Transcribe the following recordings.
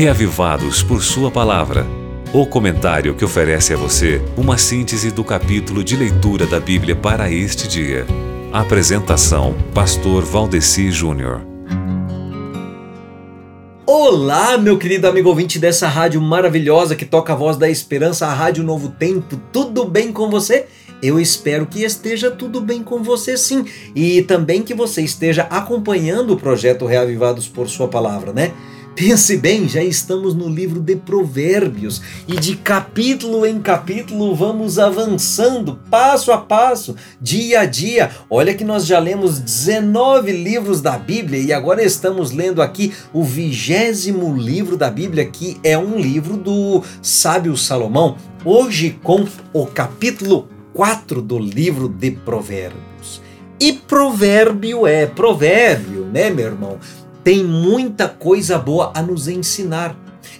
reavivados por Sua palavra. O comentário que oferece a você uma síntese do capítulo de leitura da Bíblia para este dia. Apresentação: Pastor Valdeci Júnior. Olá, meu querido amigo ouvinte dessa rádio maravilhosa que toca a voz da esperança, a Rádio Novo Tempo. Tudo bem com você? Eu espero que esteja tudo bem com você sim. E também que você esteja acompanhando o projeto Reavivados por Sua Palavra, né? Pense bem, já estamos no livro de Provérbios e de capítulo em capítulo vamos avançando passo a passo, dia a dia. Olha que nós já lemos 19 livros da Bíblia e agora estamos lendo aqui o vigésimo livro da Bíblia, que é um livro do sábio Salomão. Hoje com o capítulo 4 do livro de Provérbios. E provérbio é provérbio, né, meu irmão? Tem muita coisa boa a nos ensinar.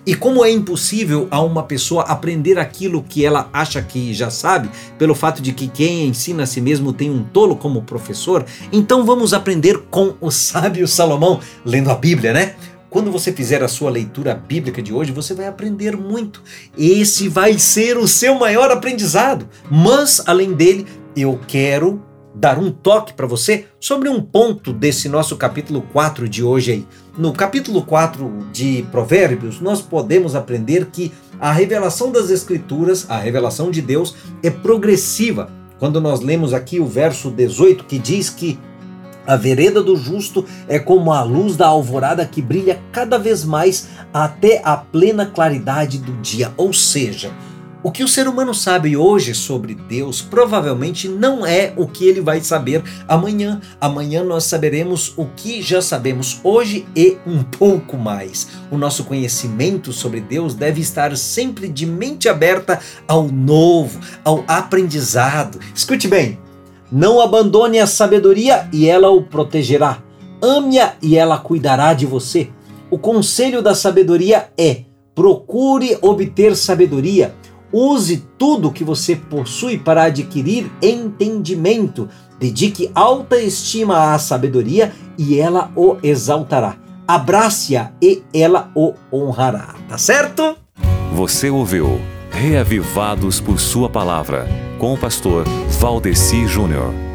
E como é impossível a uma pessoa aprender aquilo que ela acha que já sabe, pelo fato de que quem ensina a si mesmo tem um tolo como professor, então vamos aprender com o sábio Salomão, lendo a Bíblia, né? Quando você fizer a sua leitura bíblica de hoje, você vai aprender muito. Esse vai ser o seu maior aprendizado. Mas, além dele, eu quero dar um toque para você sobre um ponto desse nosso capítulo 4 de hoje aí. No capítulo 4 de Provérbios, nós podemos aprender que a revelação das escrituras, a revelação de Deus é progressiva. Quando nós lemos aqui o verso 18 que diz que a vereda do justo é como a luz da alvorada que brilha cada vez mais até a plena claridade do dia, ou seja, o que o ser humano sabe hoje sobre Deus provavelmente não é o que ele vai saber amanhã. Amanhã nós saberemos o que já sabemos hoje e um pouco mais. O nosso conhecimento sobre Deus deve estar sempre de mente aberta ao novo, ao aprendizado. Escute bem: não abandone a sabedoria e ela o protegerá. Ame-a e ela cuidará de você. O conselho da sabedoria é: procure obter sabedoria Use tudo que você possui para adquirir entendimento. Dedique alta estima à sabedoria e ela o exaltará. Abrace-a e ela o honrará. Tá certo? Você ouviu Reavivados por Sua Palavra com o pastor Valdeci Júnior.